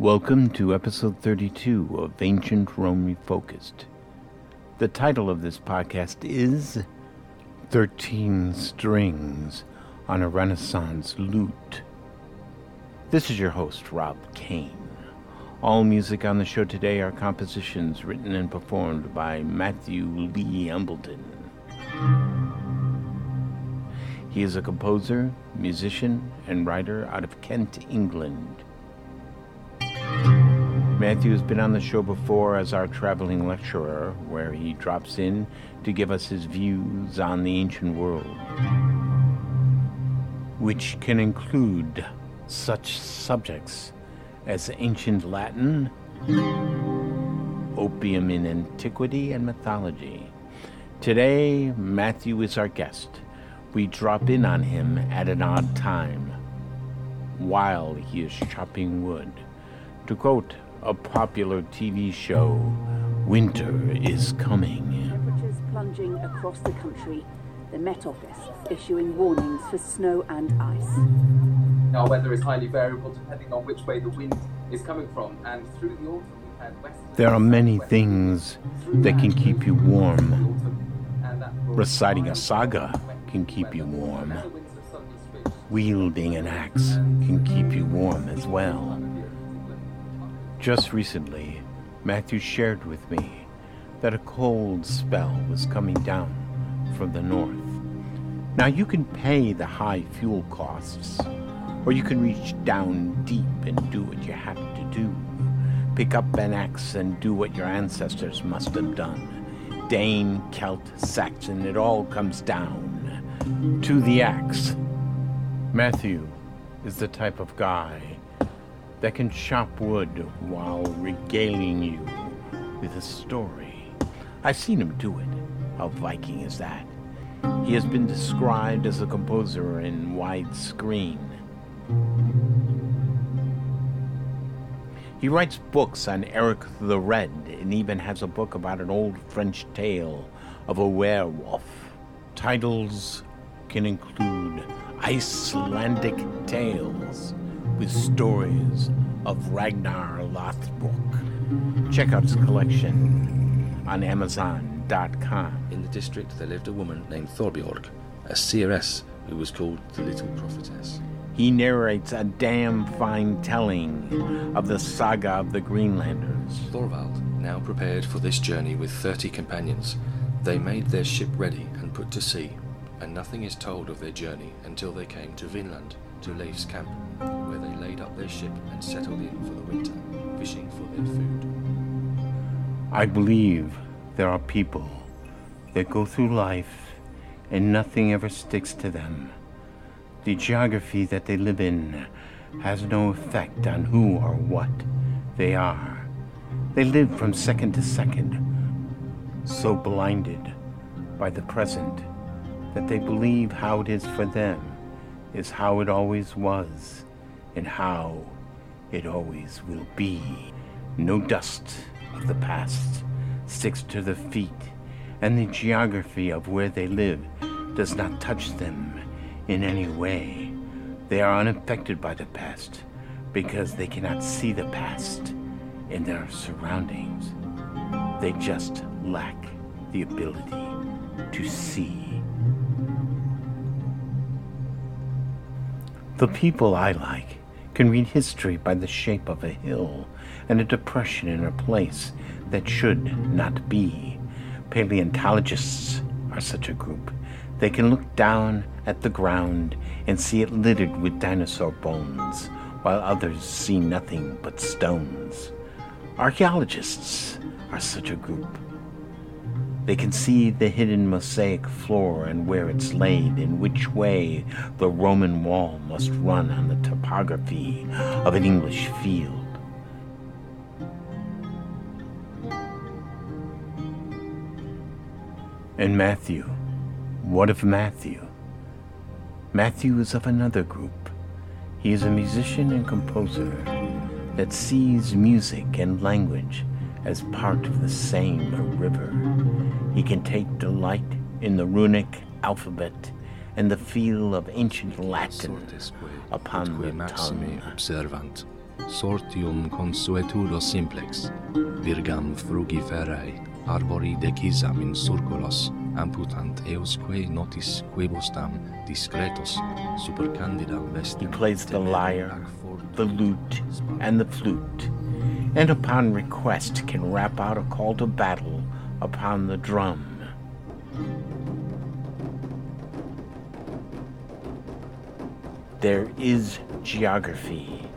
Welcome to episode 32 of Ancient Rome Refocused. The title of this podcast is 13 Strings on a Renaissance Lute. This is your host, Rob Cain. All music on the show today are compositions written and performed by Matthew Leigh Embleton. He is a composer, musician, and writer out of Kent, England. Matthew has been on the show before as our traveling lecturer, where he drops in to give us his views on the ancient world, which can include such subjects as ancient Latin, opium in antiquity, and mythology. Today, Matthew is our guest. We drop in on him at an odd time while he is chopping wood. To quote a popular TV show, winter is coming. Temperatures plunging across the country. The Met Office issuing warnings for snow and ice. Our weather is highly variable depending on which way the wind is coming from, and through the autumn we've. There are many things that can keep you warm. Reciting a saga can keep you warm. Wielding an axe can keep you warm as well. Just recently, Matthew shared with me that a cold spell was coming down from the north. Now, you can pay the high fuel costs, or you can reach down deep and do what you have to do. Pick up an axe and do what your ancestors must have done. Dane, Celt, Saxon, it all comes down to the axe. Matthew is the type of guy that can chop wood while regaling you with a story. I've seen him do it. How Viking is that? He has been described as a composer in widescreen. He writes books on Eric the Red and even has a book about an old French tale of a werewolf. Titles can include Icelandic Tales with stories of Ragnar Lothbrok. Check out his collection on Amazon.com. In the district, there lived a woman named Thorbjorg, a seeress who was called the Little Prophetess. He narrates a damn fine telling of the saga of the Greenlanders. Thorvald now prepared for this journey with thirty companions. They made their ship ready and put to sea, and nothing is told of their journey until they came to Vinland, to Leif's camp, where they laid up their ship and settled in for the winter, fishing for their food. I believe there are people that go through life and nothing ever sticks to them. The geography that they live in has no effect on who or what they are. They live from second to second, so blinded by the present that they believe how it is for them is how it always was and how it always will be. No dust of the past sticks to their feet, and the geography of where they live does not touch them in any way. They are unaffected by the past because they cannot see the past in their surroundings. They just lack the ability to see. The people I like can read history by the shape of a hill and a depression in a place that should not be. Paleontologists are such a group. They can look down at the ground and see it littered with dinosaur bones, while others see nothing but stones. Archaeologists are such a group. They can see the hidden mosaic floor and where it's laid, and which way the Roman wall must run on the topography of an English field. And Matthew, what of Matthew? Matthew is of another group. He is a musician and composer that sees music and language as part of the same river. He can take delight in the runic alphabet and the feel of ancient Latin upon the tongue. observant. sortium consuetudo simplex, virgam frugiferae, arbori decisam in circulos, amputant eusque notis quibustam discretos super candida He plays the lyre, the lute, and the flute, and upon request can rap out a call to battle upon the drum. There is geography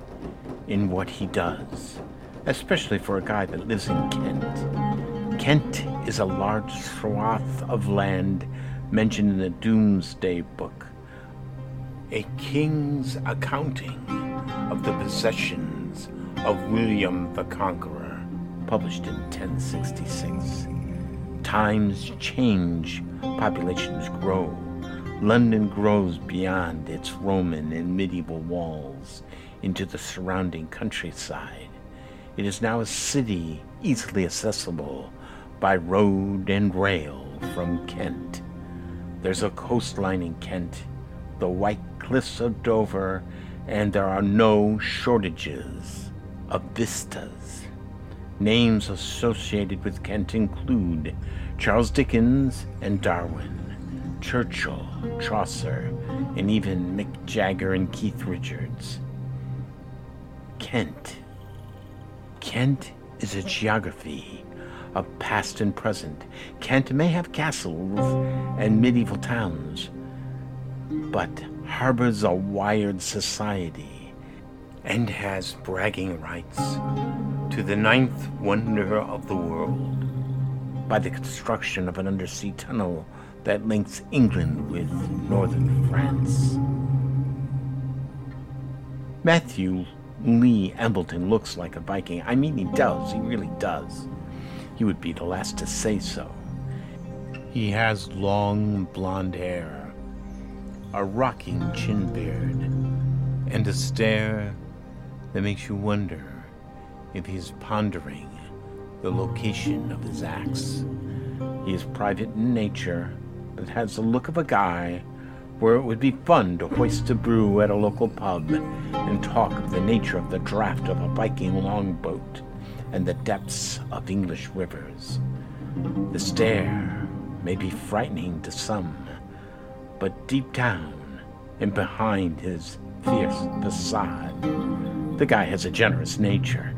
in what he does, especially for a guy that lives in Kent. Kent is a large swath of land mentioned in the Domesday Book, a king's accounting of the possessions of William the Conqueror, published in 1066. Times change, populations grow. London grows beyond its Roman and medieval walls into the surrounding countryside. It is now a city easily accessible by road and rail from Kent. There's a coastline in Kent, the white cliffs of Dover, and there are no shortages of vistas. Names associated with Kent include Charles Dickens and Darwin, Churchill, Chaucer, and even Mick Jagger and Keith Richards. Kent. Kent is a geography of past and present. Kent may have castles and medieval towns, but harbors a wired society and has bragging rights to the ninth wonder of the world by the construction of an undersea tunnel that links England with northern France. Matthew Leigh Embleton looks like a Viking. I mean, he does. He really does. He would be the last to say so. He has long blonde hair, a rocking chin beard, and a stare that makes you wonder if he's pondering the location of his axe. He is private in nature, but has the look of a guy where it would be fun to hoist a brew at a local pub and talk of the nature of the draft of a Viking longboat and the depths of English rivers. The stare may be frightening to some, but deep down and behind his fierce facade, the guy has a generous nature.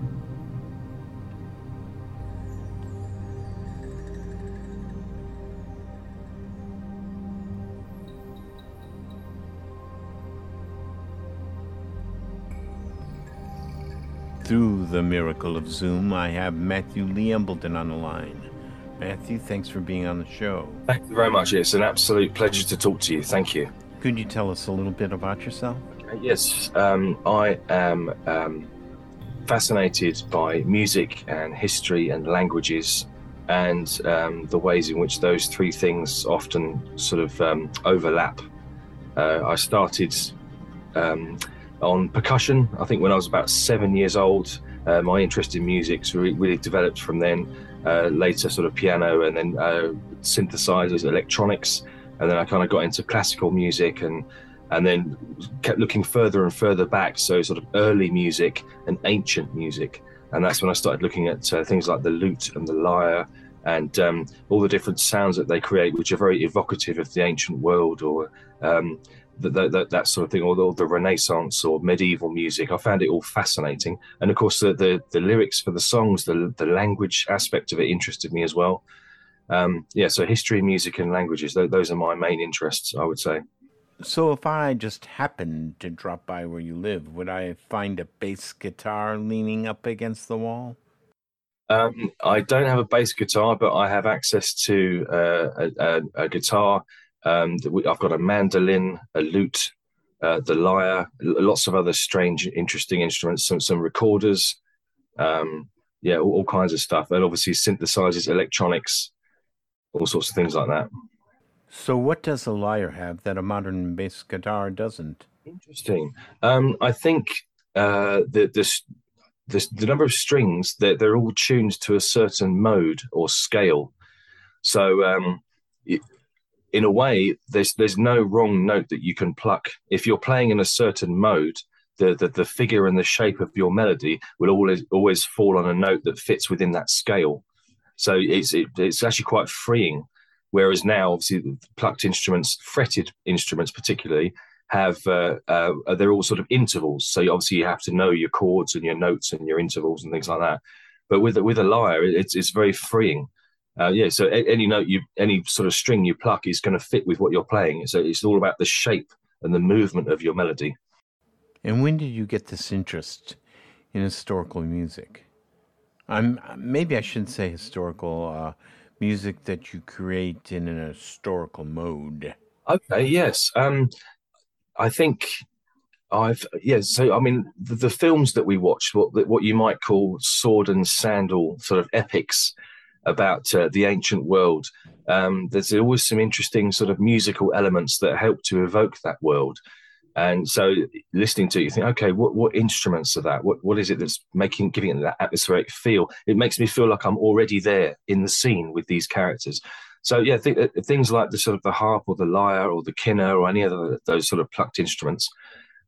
Through the miracle of Zoom, I have Matthew Leigh Embleton on the line. Matthew, thanks for being on the show. Thank you very much. It's an absolute pleasure to talk to you. Thank you. Could you tell us a little bit about yourself? Okay, yes, um, I am um, fascinated by music and history and languages and um, the ways in which those three things often sort of um, overlap. Uh, I started um, on percussion. I think when I was about seven years old, uh, my interest in music really, really developed from then. Uh, later, sort of piano and then uh, synthesizers, electronics, and then I kind of got into classical music and and then kept looking further and further back. So sort of early music and ancient music, and that's when I started looking at uh, things like the lute and the lyre and um, all the different sounds that they create, which are very evocative of the ancient world or um, that, that, that sort of thing, or the, Renaissance or medieval music. I found it all fascinating, and of course the the, the lyrics for the songs, the the language aspect of it interested me as well. Um, yeah, so history, music, and languages. Those, those are my main interests, I would say. So if I just happened to drop by where you live, would I find a bass guitar leaning up against the wall? Um, I don't have a bass guitar, but I have access to uh, a, a, a guitar um, I've got a mandolin, a lute, uh, the lyre, lots of other strange, interesting instruments, some some recorders, um, yeah, all, all, kinds of stuff, and obviously synthesizers, electronics, all sorts of things like that. So, what does a lyre have that a modern bass guitar doesn't? Interesting. Um, I think uh, the, the the the number of strings that they're, they're all tuned to a certain mode or scale. So um, in a way, there's there's no wrong note that you can pluck. If you're playing in a certain mode, the, the the figure and the shape of your melody will always always fall on a note that fits within that scale. So it's it, it's actually quite freeing. Whereas now, obviously, plucked instruments, fretted instruments particularly, have uh, uh, they're all sort of intervals. So obviously, you have to know your chords and your notes and your intervals and things like that. But with with a lyre, it's it's very freeing. Uh, yeah, so any note you, any sort of string you pluck is going to fit with what you're playing. So it's all about the shape and the movement of your melody. And when did you get this interest in historical music? I'm maybe I shouldn't say historical uh, music that you create in an historical mode. Okay, yes. Um, I think I've yeah. So I mean, the, the films that we watched, what what you might call sword and sandal sort of epics about uh, the ancient world. Um, there's always some interesting sort of musical elements that help to evoke that world. And so, listening to it, you think, okay, what, what instruments are that? What what is it that's making giving it that atmospheric feel? It makes me feel like I'm already there in the scene with these characters. So yeah, think things like the sort of the harp or the lyre or the kinnor or any other those sort of plucked instruments.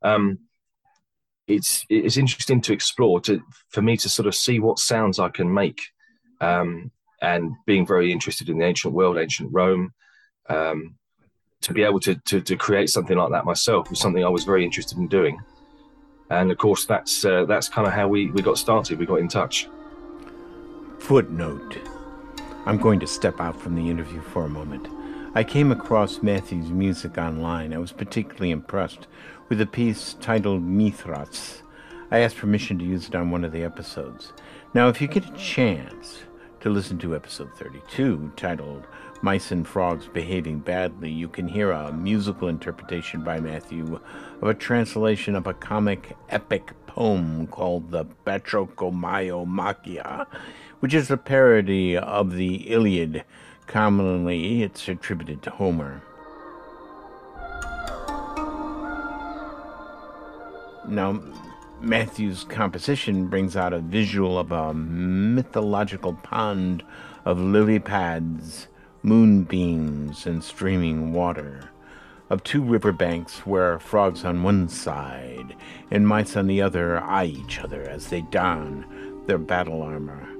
Um, it's it's interesting to explore to for me to sort of see what sounds I can make um, and being very interested in the ancient world, ancient Rome, um, to be able to, to, to create something like that myself was something I was very interested in doing. And of course, that's uh, that's kind of how we, we got started. We got in touch. Footnote: I'm going to step out from the interview for a moment. I came across Matthew's music online. I was particularly impressed with a piece titled Mithras. I asked permission to use it on one of the episodes. Now, if you get a chance, to listen to episode 32, titled Mice and Frogs Behaving Badly, you can hear a musical interpretation by Matthew of a translation of a comic epic poem called the Batrachomyomachia, which is a parody of the Iliad. Commonly, it's attributed to Homer. Now, Matthew's composition brings out a visual of a mythological pond of lily pads, moonbeams, and streaming water, of two river banks where frogs on one side and mice on the other eye each other as they don their battle armor.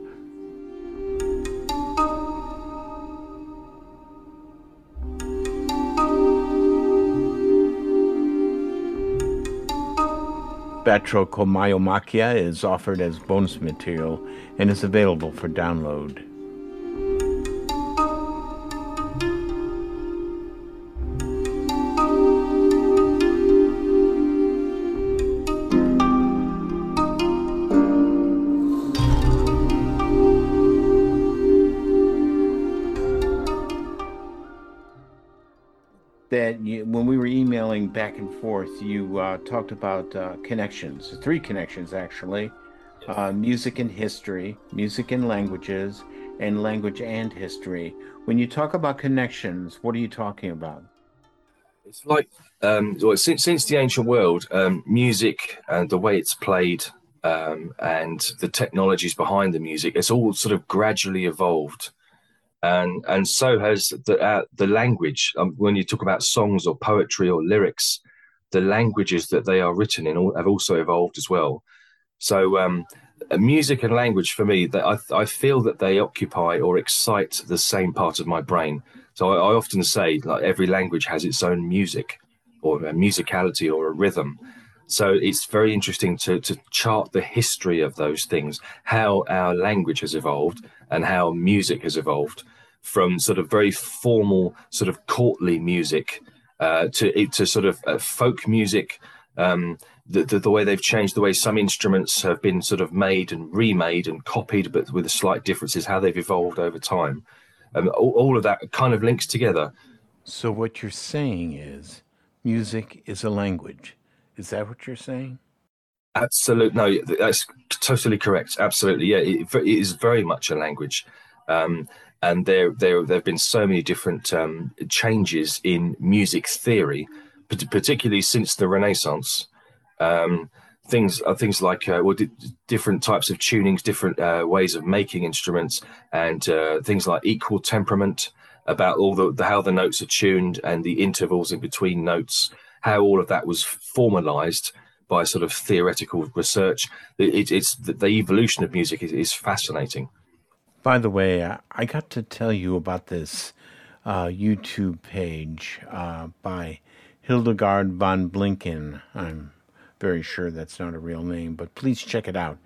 Batrachomyomachia is offered as bonus material and is available for download. Back and forth, you uh, talked about uh, connections, three connections actually uh, music and history, music and languages, and language and history. When you talk about connections, what are you talking about? It's like um, well, since, since the ancient world, um, music and the way it's played um, and the technologies behind the music, it's all sort of gradually evolved and and so has the uh, the language. Um, when you talk about songs or poetry or lyrics, the languages that they are written in all, have also evolved as well. So um, music and language for me, that I, I feel that they occupy or excite the same part of my brain. So I, I often say like every language has its own music or a musicality or a rhythm. So it's very interesting to, to chart the history of those things, how our language has evolved and how music has evolved from sort of very formal, sort of courtly music uh, to to sort of uh, folk music. Um, the, the, the, way they've changed the way some instruments have been sort of made and remade and copied, but with slight differences, how they've evolved over time. Um, all, all of that kind of links together. So, what you're saying is music is a language. Is that what you're saying? Absolutely. No, that's totally correct. Absolutely. Yeah, it, it is very much a language. Um, and there, there, there have been so many different um, changes in music theory, particularly since the Renaissance. Um, things uh, things like uh, well, d- different types of tunings, different uh, ways of making instruments, and uh, things like equal temperament about all the, the, how the notes are tuned and the intervals in between notes, how all of that was formalized by sort of theoretical research. It, it's the evolution of music is, is, fascinating. By the way, I got to tell you about this uh, YouTube page uh, by Hildegard von Blingin'. I'm very sure that's not a real name, but please check it out.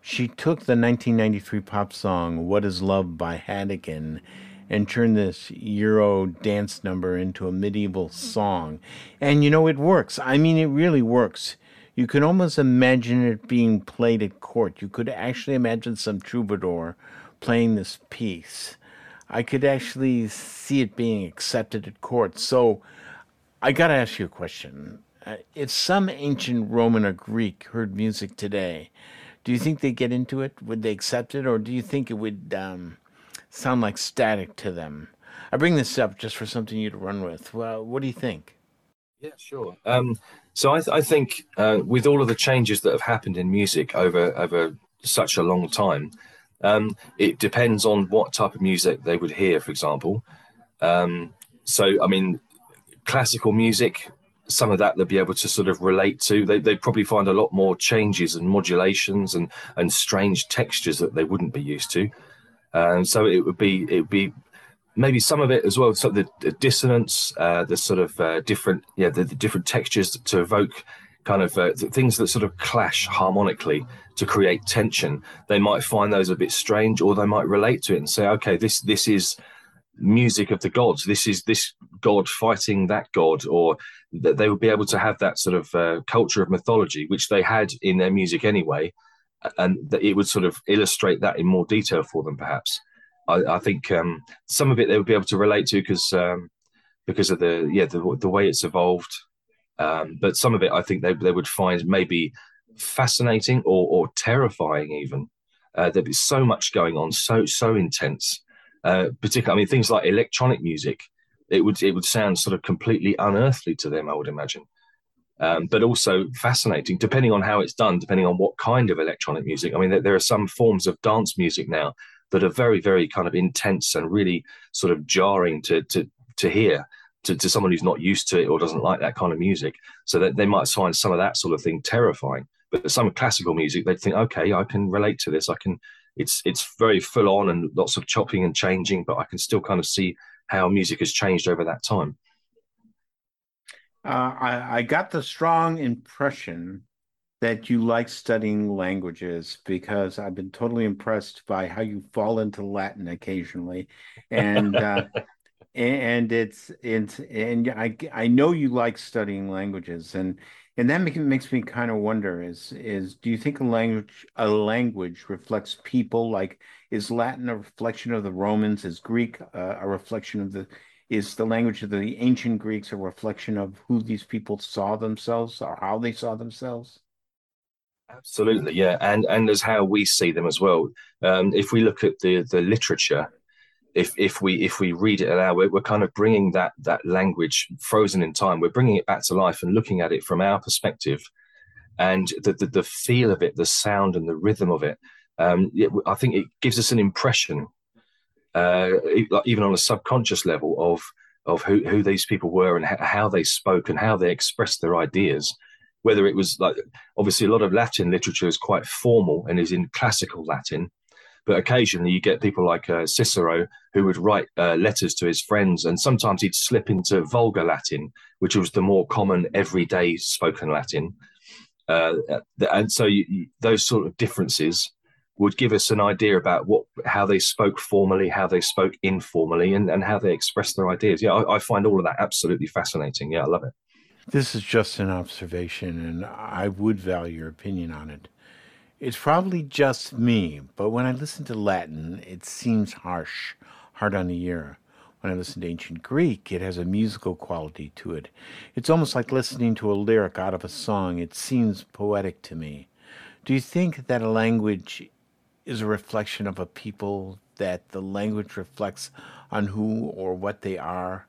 She took the 1993 pop song What is Love by Haddaway and turned this Euro dance number into a medieval song. And you know, it works. I mean, it really works. You can almost imagine it being played at court. You could actually imagine some troubadour playing this piece. I could actually see it being accepted at court. So I got to ask you a question. Uh, if some ancient Roman or Greek heard music today, do you think they'd get into it? Would they accept it, or do you think it would um, sound like static to them? I bring this up just for something you to run with. Well, what do you think? Yeah, sure. Um, so I, th- I think uh, with all of the changes that have happened in music over over such a long time, um, it depends on what type of music they would hear. For example, um, so I mean, classical music, some of that they'll be able to sort of relate to. They they probably find a lot more changes and modulations and and strange textures that they wouldn't be used to. Um, so it would be it would be maybe some of it as well. So the, the dissonance, uh, the sort of uh, different yeah the, the, different textures to evoke kind of uh, things that sort of clash harmonically to create tension. They might find those a bit strange, or they might relate to it and say, okay, this this is music of the gods. This is this god fighting that god, or that they would be able to have that sort of uh, culture of mythology, which they had in their music anyway, and that it would sort of illustrate that in more detail for them, perhaps. I, I think um, some of it they would be able to relate to because um, because of the yeah the, the way it's evolved. Um, but some of it I think they they would find maybe fascinating or, or terrifying even. Uh, there'd be so much going on, so so intense. Uh, particularly, I mean, things like electronic music. It would it would sound sort of completely unearthly to them, I would imagine. Um, but also fascinating, depending on how it's done, depending on what kind of electronic music. I mean, there, there, are some forms of dance music now that are very, very kind of intense and really sort of jarring to to to hear to, to someone who's not used to it or doesn't like that kind of music. So that they might find some of that sort of thing terrifying. But some classical music, they'd think, okay, I can relate to this. I can. It's it's very full on and lots of chopping and changing, but I can still kind of see how music has changed over that time. Uh, I, I got the strong impression that you like studying languages because I've been totally impressed by how you fall into Latin occasionally, and uh, and it's it's and I I know you like studying languages, and and that makes me kind of wonder is is do you think a language a language reflects people like is Latin a reflection of the Romans? Is Greek uh, a reflection of the is the language of the ancient Greeks a reflection of who these people saw themselves or how they saw themselves? Absolutely, yeah, and and as how we see them as well. Um, if we look at the the literature, if if we if we read it aloud, we're, we're kind of bringing that that language frozen in time. We're bringing it back to life and looking at it from our perspective, and the the, the feel of it, the sound and the rhythm of it. Um, it, I think it gives us an impression, uh, even on a subconscious level, of of who, who these people were and how they spoke and how they expressed their ideas whether it was like obviously a lot of Latin literature is quite formal and is in classical Latin, but occasionally you get people like uh, Cicero who would write uh, letters to his friends, and sometimes he'd slip into Vulgar Latin, which was the more common everyday spoken Latin. Uh, and so you, those sort of differences would give us an idea about what how they spoke formally, how they spoke informally, and, and how they expressed their ideas. Yeah, I, I find all of that absolutely fascinating. Yeah, I love it. This is just an observation, and I would value your opinion on it. It's probably just me, but when I listen to Latin, it seems harsh, hard on the ear. When I listen to ancient Greek, it has a musical quality to it. It's almost like listening to a lyric out of a song. It seems poetic to me. Do you think that a language is a reflection of a people, that the language reflects on who or what they are?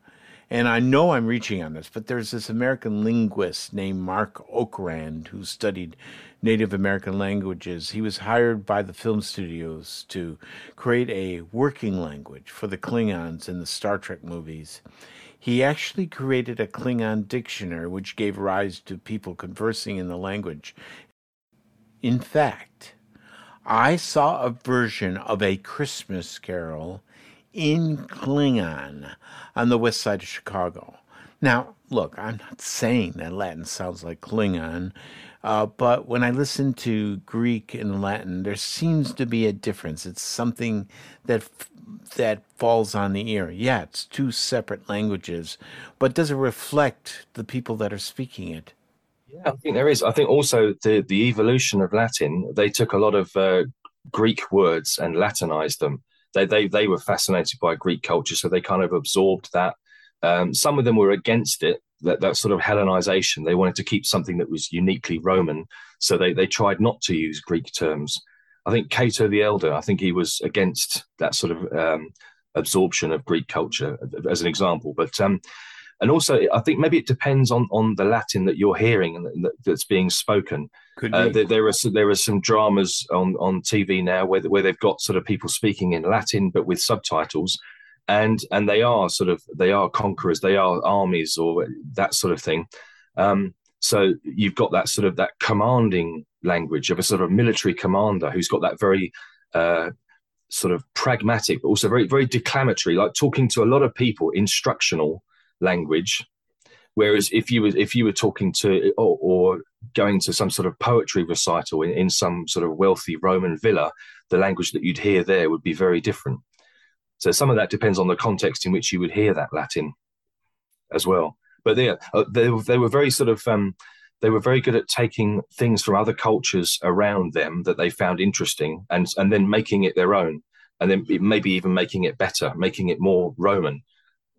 And I know I'm reaching on this, but there's this American linguist named Marc Okrand who studied Native American languages. He was hired by the film studios to create a working language for the Klingons in the Star Trek movies. He actually created a Klingon dictionary which gave rise to people conversing in the language. In fact, I saw a version of a Christmas carol in Klingon on the west side of Chicago. Now, look, I'm not saying that Latin sounds like Klingon, uh, but when I listen to Greek and Latin, there seems to be a difference. It's something that that falls on the ear. Yeah, it's two separate languages, but does it reflect the people that are speaking it? Yeah, I think there is. I think also the the evolution of Latin. They took a lot of uh, Greek words and Latinized them. They they they were fascinated by Greek culture, so they kind of absorbed that. Um, some of them were against it, that, that sort of Hellenization. They wanted to keep something that was uniquely Roman, so they they tried not to use Greek terms. I think Cato the Elder. I think he was against that sort of um, absorption of Greek culture, as an example. But um, and also I think maybe it depends on on the Latin that you're hearing and that, that's being spoken. Uh, there, there, are some, there are some dramas on on TV now where where they've got sort of people speaking in Latin but with subtitles, and and they are sort of they are conquerors, they are armies or that sort of thing. Um, so you've got that sort of that commanding language of a sort of military commander who's got that very uh, sort of pragmatic, but also very very declamatory, like talking to a lot of people, instructional language. Whereas if you were if you were talking to or, or going to some sort of poetry recital in, in some sort of wealthy Roman villa, the language that you'd hear there would be very different. So some of that depends on the context in which you would hear that Latin as well. But they uh, they, they were very sort of um, they were very good at taking things from other cultures around them that they found interesting and and then making it their own and then maybe even making it better, making it more Roman.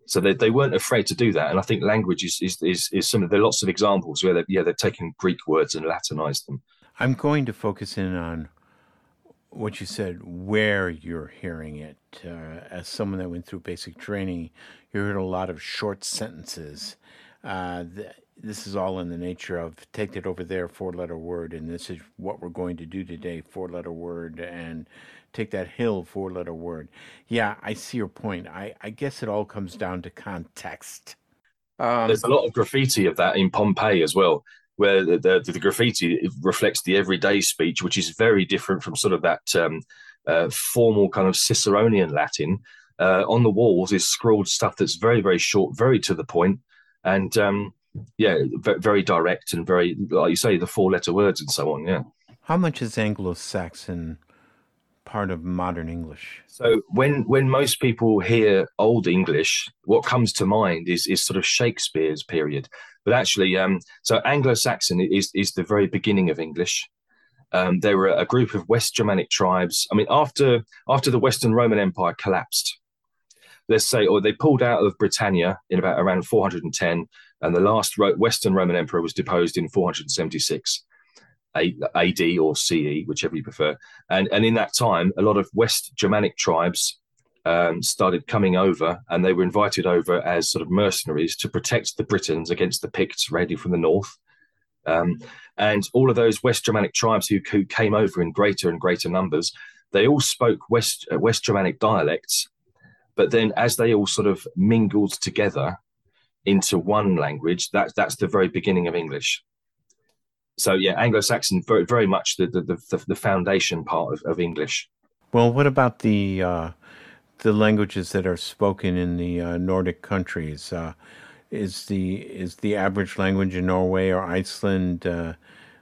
So they, they weren't afraid to do that. And I think language is, is, is, is some of are lots of examples where they yeah, they've taken Greek words and Latinized them. I'm going to focus in on what you said, where you're hearing it. Uh, as someone that went through basic training, you heard a lot of short sentences. Uh, th- this is all in the nature of take it over there, four letter word, and this is what we're going to do today, four letter word, and take that hill four letter word. Yeah, I see your point. I, I guess it all comes down to context. Um, There's a lot of graffiti of that in Pompeii as well, where the, the, the graffiti reflects the everyday speech, which is very different from sort of that um, uh, formal kind of Ciceronian Latin. Uh, on the walls is scrawled stuff that's very, very short, very to the point, and um, yeah, very direct and very, like you say, the four letter words and so on. Yeah. How much is Anglo Saxon part of modern English? So when when most people hear Old English, what comes to mind is is sort of Shakespeare's period. But actually, um, so Anglo-Saxon is is the very beginning of English. Um, there were a group of West Germanic tribes. I mean, after after the Western Roman Empire collapsed, let's say, or they pulled out of Britannia in about around 410, and the last Western Roman Emperor was deposed in 476. AD or CE, whichever you prefer. And and in that time, a lot of West Germanic tribes um, started coming over, and they were invited over as sort of mercenaries to protect the Britons against the Picts raiding from the north. Um, and all of those West Germanic tribes who, who came over in greater and greater numbers, they all spoke West uh, West Germanic dialects. But then, as they all sort of mingled together into one language, that's that's the very beginning of English so yeah, Anglo-Saxon very very much the the, the, the foundation part of, of English. Well, what about the uh, the languages that are spoken in the uh, Nordic countries? Uh, is the is the average language in Norway or Iceland uh,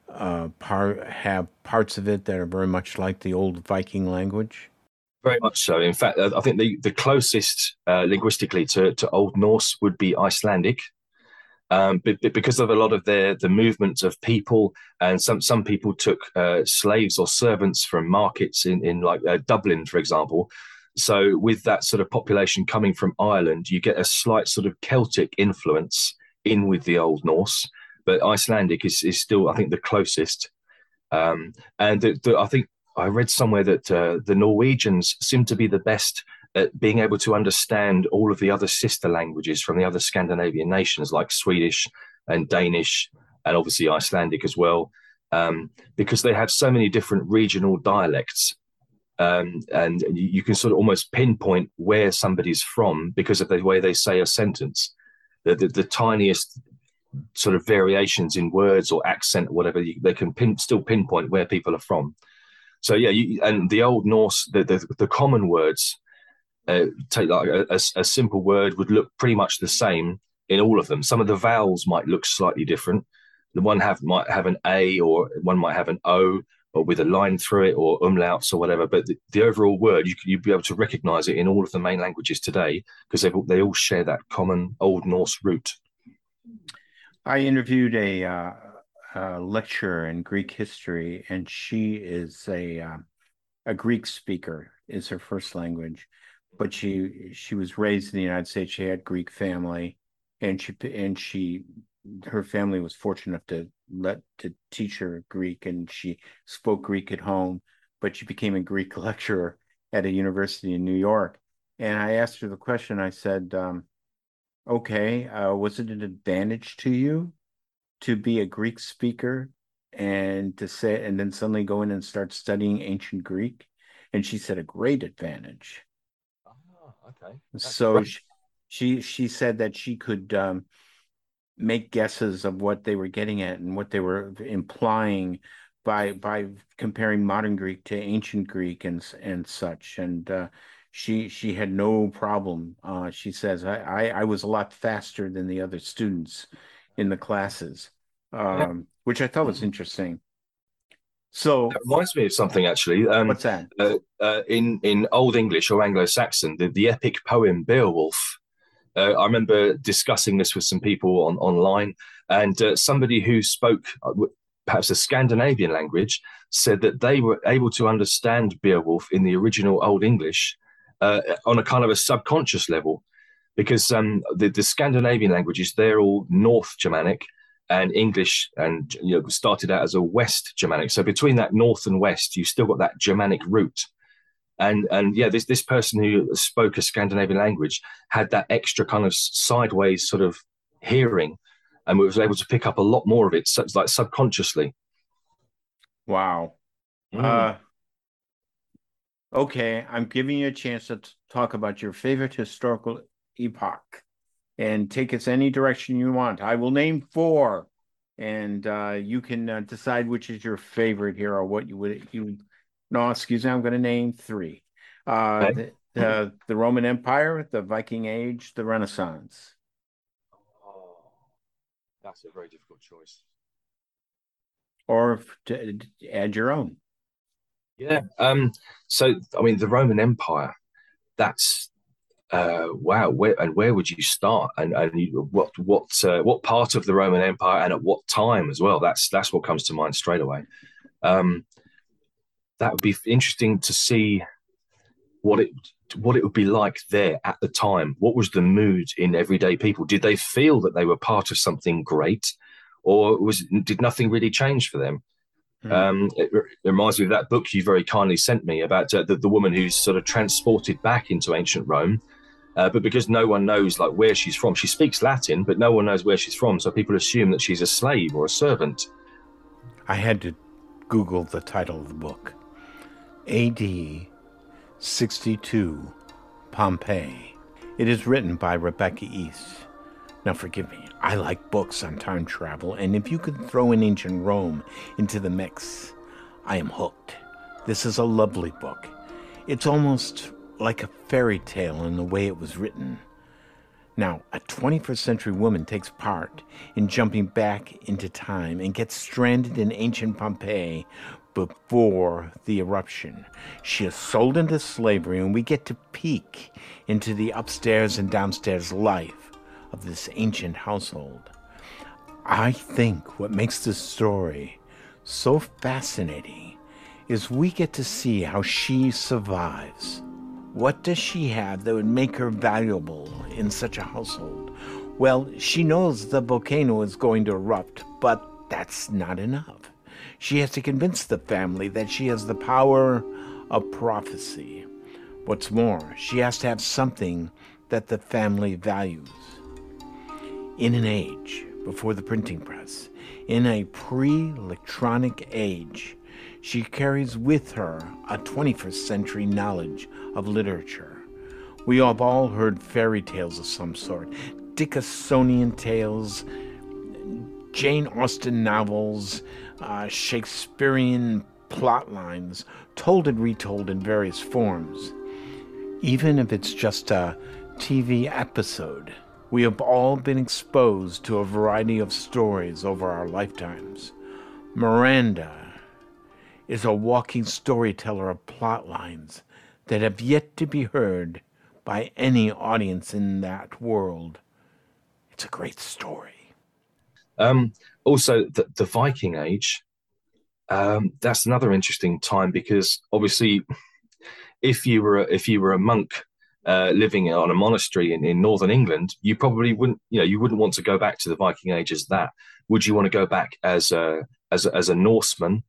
uh, part have parts of it that are very much like the old Viking language? Very much so. In fact, I think the, the closest uh, linguistically to, to Old Norse would be Icelandic, um, but, because of a lot of the the movement of people, and some some people took uh, slaves or servants from markets in in like uh, Dublin, for example. So with that sort of population coming from Ireland, you get a slight sort of Celtic influence in with the Old Norse, but Icelandic is is still I think the closest. Um, and the, the, I think I read somewhere that uh, the Norwegians seem to be the best at being able to understand all of the other sister languages from the other Scandinavian nations like Swedish and Danish and obviously Icelandic as well, um, because they have so many different regional dialects. Um, and you can sort of almost pinpoint where somebody's from because of the way they say a sentence. the, the, the tiniest sort of variations in words or accent or whatever, you, they can pin, still pinpoint where people are from. So yeah, you, and the old Norse, the the, the common words, uh, take like a, a, a, simple word would look pretty much the same in all of them. Some of the vowels might look slightly different. The one have might have an A or one might have an O or with a line through it or umlauts or whatever. But the, the overall word, you you'd be able to recognize it in all of the main languages today because they they all share that common Old Norse root. I interviewed a, uh, a lecturer in Greek history, and she is a uh, a Greek speaker is her first language, but she she was raised in the United States. She had Greek family, and she and she her family was fortunate enough to let to teach her Greek, and she spoke Greek at home. But she became a Greek lecturer at a university in New York. And I asked her the question. I said, um, Okay. Uh, was it an advantage to you to be a Greek speaker and to say, and then suddenly go in and start studying ancient Greek? And she said, a great advantage. Okay. That's so she, she, she said that she could um, make guesses of what they were getting at and what they were implying by by comparing modern Greek to ancient Greek and and such. And uh, she she had no problem. Uh, she says I, I, I was a lot faster than the other students in the classes, um, which I thought was interesting. So that reminds me of something actually. Um, what's that? Uh, uh, in in Old English or Anglo-Saxon, the, the epic poem Beowulf. Uh, I remember discussing this with some people on online, and uh, somebody who spoke uh, perhaps a Scandinavian language said that they were able to understand Beowulf in the original Old English uh, on a kind of a subconscious level, because um, the, the Scandinavian languages they're all North Germanic, and English and you know started out as a West Germanic. So between that North and West, you still got that Germanic root. And and yeah, this this person who spoke a Scandinavian language had that extra kind of sideways sort of hearing, and was able to pick up a lot more of it, such like subconsciously. Wow. Mm. Uh, Okay, I'm giving you a chance to talk about your favorite historical epoch and take us any direction you want. I will name four, and uh, you can uh, decide which is your favorite here or what you would you. No, excuse me, I'm going to name three: uh, okay. the, the, Roman Empire, the Viking Age, the Renaissance. Oh, that's a very difficult choice. Or to add your own. Yeah. Um, so, I mean, the Roman Empire, that's uh, wow. Where and where would you start? And and you, what what uh, what part of the Roman Empire and at what time as well? That's that's what comes to mind straight away. Um, that would be interesting to see what it what it would be like there at the time. What was the mood in everyday people? Did they feel that they were part of something great, or was did nothing really change for them? Mm. Um, it, it, reminds me of that book you very kindly sent me about uh, the, the woman who's sort of transported back into ancient Rome. Uh, but because no one knows like where she's from, she speaks Latin, but no one knows where she's from, so people assume that she's a slave or a servant. I had to Google the title of the book. AD 62 Pompeii. It is written by Rebecca East. Now, forgive me, I like books on time travel, and if you could throw an ancient Rome into the mix, I am hooked. This is a lovely book. It's almost like a fairy tale in the way it was written. Now, a 21st century woman takes part in jumping back into time and gets stranded in ancient Pompeii before the eruption. She is sold into slavery, and we get to peek into the upstairs and downstairs life of this ancient household. I think what makes this story so fascinating is we get to see how she survives. What does she have that would make her valuable in such a household? Well, she knows the volcano is going to erupt, but that's not enough. She has to convince the family that she has the power of prophecy. What's more, she has to have something that the family values in an age before the printing press, in a pre electronic age, she carries with her a 21st century knowledge of literature. We have all heard fairy tales of some sort. Dickinsonian tales, Jane Austen novels, uh, Shakespearean plot lines, told and retold in various forms. Even if it's just a TV episode, we have all been exposed to a variety of stories over our lifetimes. Miranda is a walking storyteller of plot lines that have yet to be heard by any audience in that world. It's a great story. Um, also, the, the Viking Age, um, that's another interesting time because obviously, if you were a, if you were a monk uh, living on a monastery in, in northern England, you probably wouldn't you know you wouldn't want to go back to the Viking Age as that. Would you want to go back as a as a, as a Norseman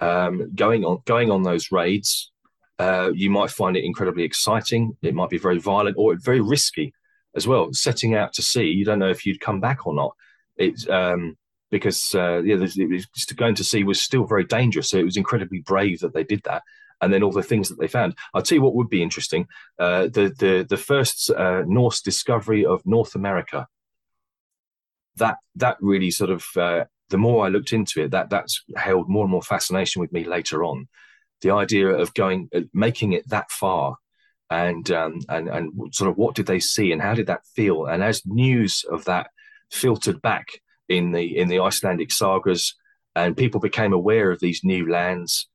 um, going on going on those raids? Uh, you might find it incredibly exciting. It might be very violent or very risky as well. Setting out to sea, you don't know if you'd come back or not. It's um, because uh, yeah, just going to sea was still very dangerous. So it was incredibly brave that they did that. And then all the things that they found. I'll tell you what would be interesting: uh, the the the first uh, Norse discovery of North America. That that really sort of uh, the more I looked into it, that that's held more and more fascination with me later on. The idea of going, uh, making it that far, and um, and and sort of what did they see and how did that feel? And as news of that filtered back in the in the Icelandic sagas, and people became aware of these new lands.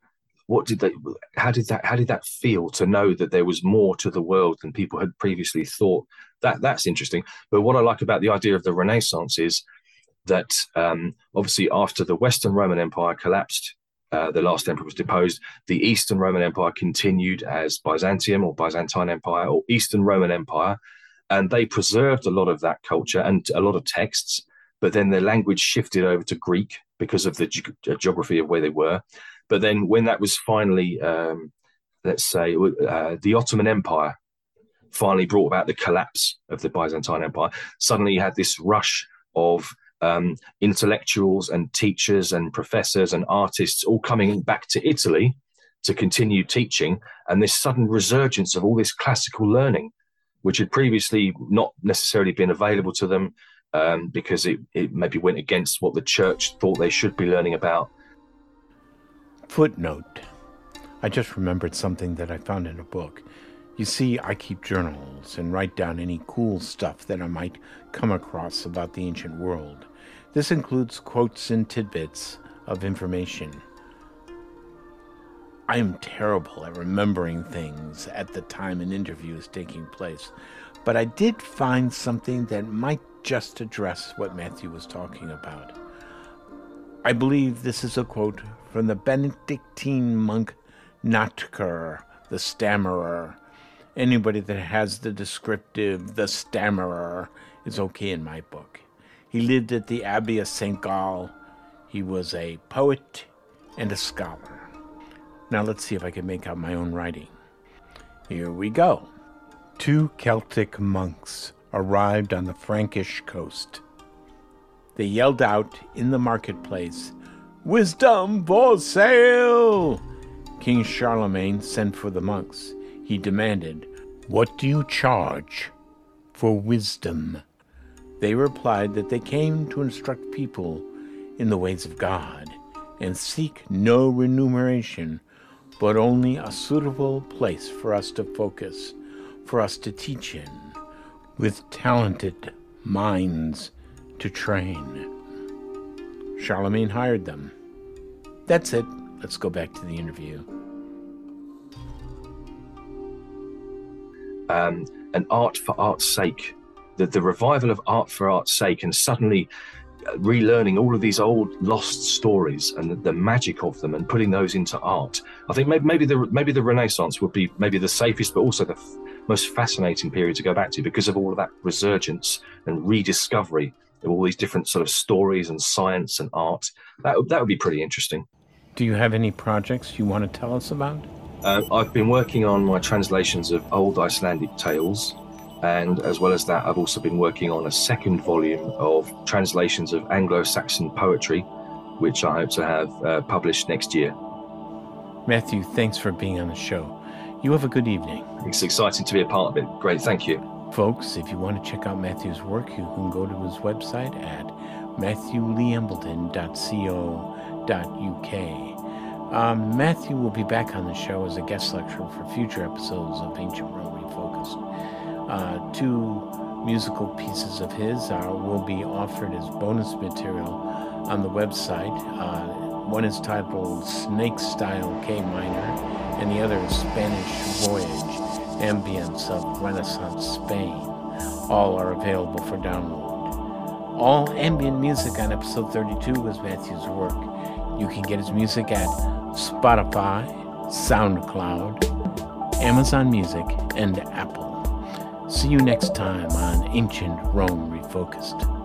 What did they? How did that? How did that feel to know that there was more to the world than people had previously thought? That that's interesting. But what I like about the idea of the Renaissance is that um, obviously after the Western Roman Empire collapsed, uh, the last emperor was deposed. The Eastern Roman Empire continued as Byzantium or Byzantine Empire or Eastern Roman Empire, and they preserved a lot of that culture and a lot of texts. But then their language shifted over to Greek because of the ge- uh, geography of where they were. But then when that was finally, um, let's say, uh, the Ottoman Empire finally brought about the collapse of the Byzantine Empire, suddenly you had this rush of um, intellectuals and teachers and professors and artists all coming back to Italy to continue teaching, and this sudden resurgence of all this classical learning, which had previously not necessarily been available to them um, because it, it maybe went against what the church thought they should be learning about. Footnote I just remembered something that I found in a book. You see, I keep journals and write down any cool stuff that I might come across about the ancient world. This includes quotes and tidbits of information. I am terrible at remembering things at the time an interview is taking place, but I did find something that might just address what Matthew was talking about. I believe this is a quote from the Benedictine monk Notker, the stammerer. Anybody that has the descriptive, the stammerer, is okay in my book. He lived at the Abbey of St. Gall. He was a poet and a scholar. Now let's see if I can make out my own writing. Here we go. Two Celtic monks arrived on the Frankish coast. They yelled out in the marketplace, Wisdom for sale! King Charlemagne sent for the monks. He demanded, What do you charge for wisdom? They replied that they came to instruct people in the ways of God and seek no remuneration, but only a suitable place for us to focus, for us to teach in, with talented minds to train. Charlemagne hired them. That's it. Let's go back to the interview. Um, an art for art's sake the, the revival of art for art's sake and suddenly uh, relearning all of these old lost stories and the, the, magic of them and putting those into art. I think maybe, maybe the maybe the Renaissance would be maybe the safest, but also the f- most fascinating period to go back to because of all of that resurgence and rediscovery of all these different sort of stories and science and art. That that would be pretty interesting. Do you have any projects you want to tell us about? Uh, I've been working on my translations of old Icelandic tales and as well as that, I've also been working on a second volume of translations of Anglo Saxon poetry, which I hope to have uh, published next year. Matthew, thanks for being on the show. You have a good evening. It's exciting to be a part of it. Great, thank you. Folks, if you want to check out Matthew's work, you can go to his website at matthewleighembleton.co.uk. Um, Matthew will be back on the show as a guest lecturer for future episodes of Ancient Rome Refocused. Uh, two musical pieces of his are, will be offered as bonus material on the website. Uh, one is titled Snake Style K Minor, and the other is Spanish Voyage Ambience of Renaissance Spain. All are available for download. All ambient music on episode 32 was Matthew's work. You can get his music at Spotify, SoundCloud, Amazon Music, and Apple. See you next time on Ancient Rome Refocused.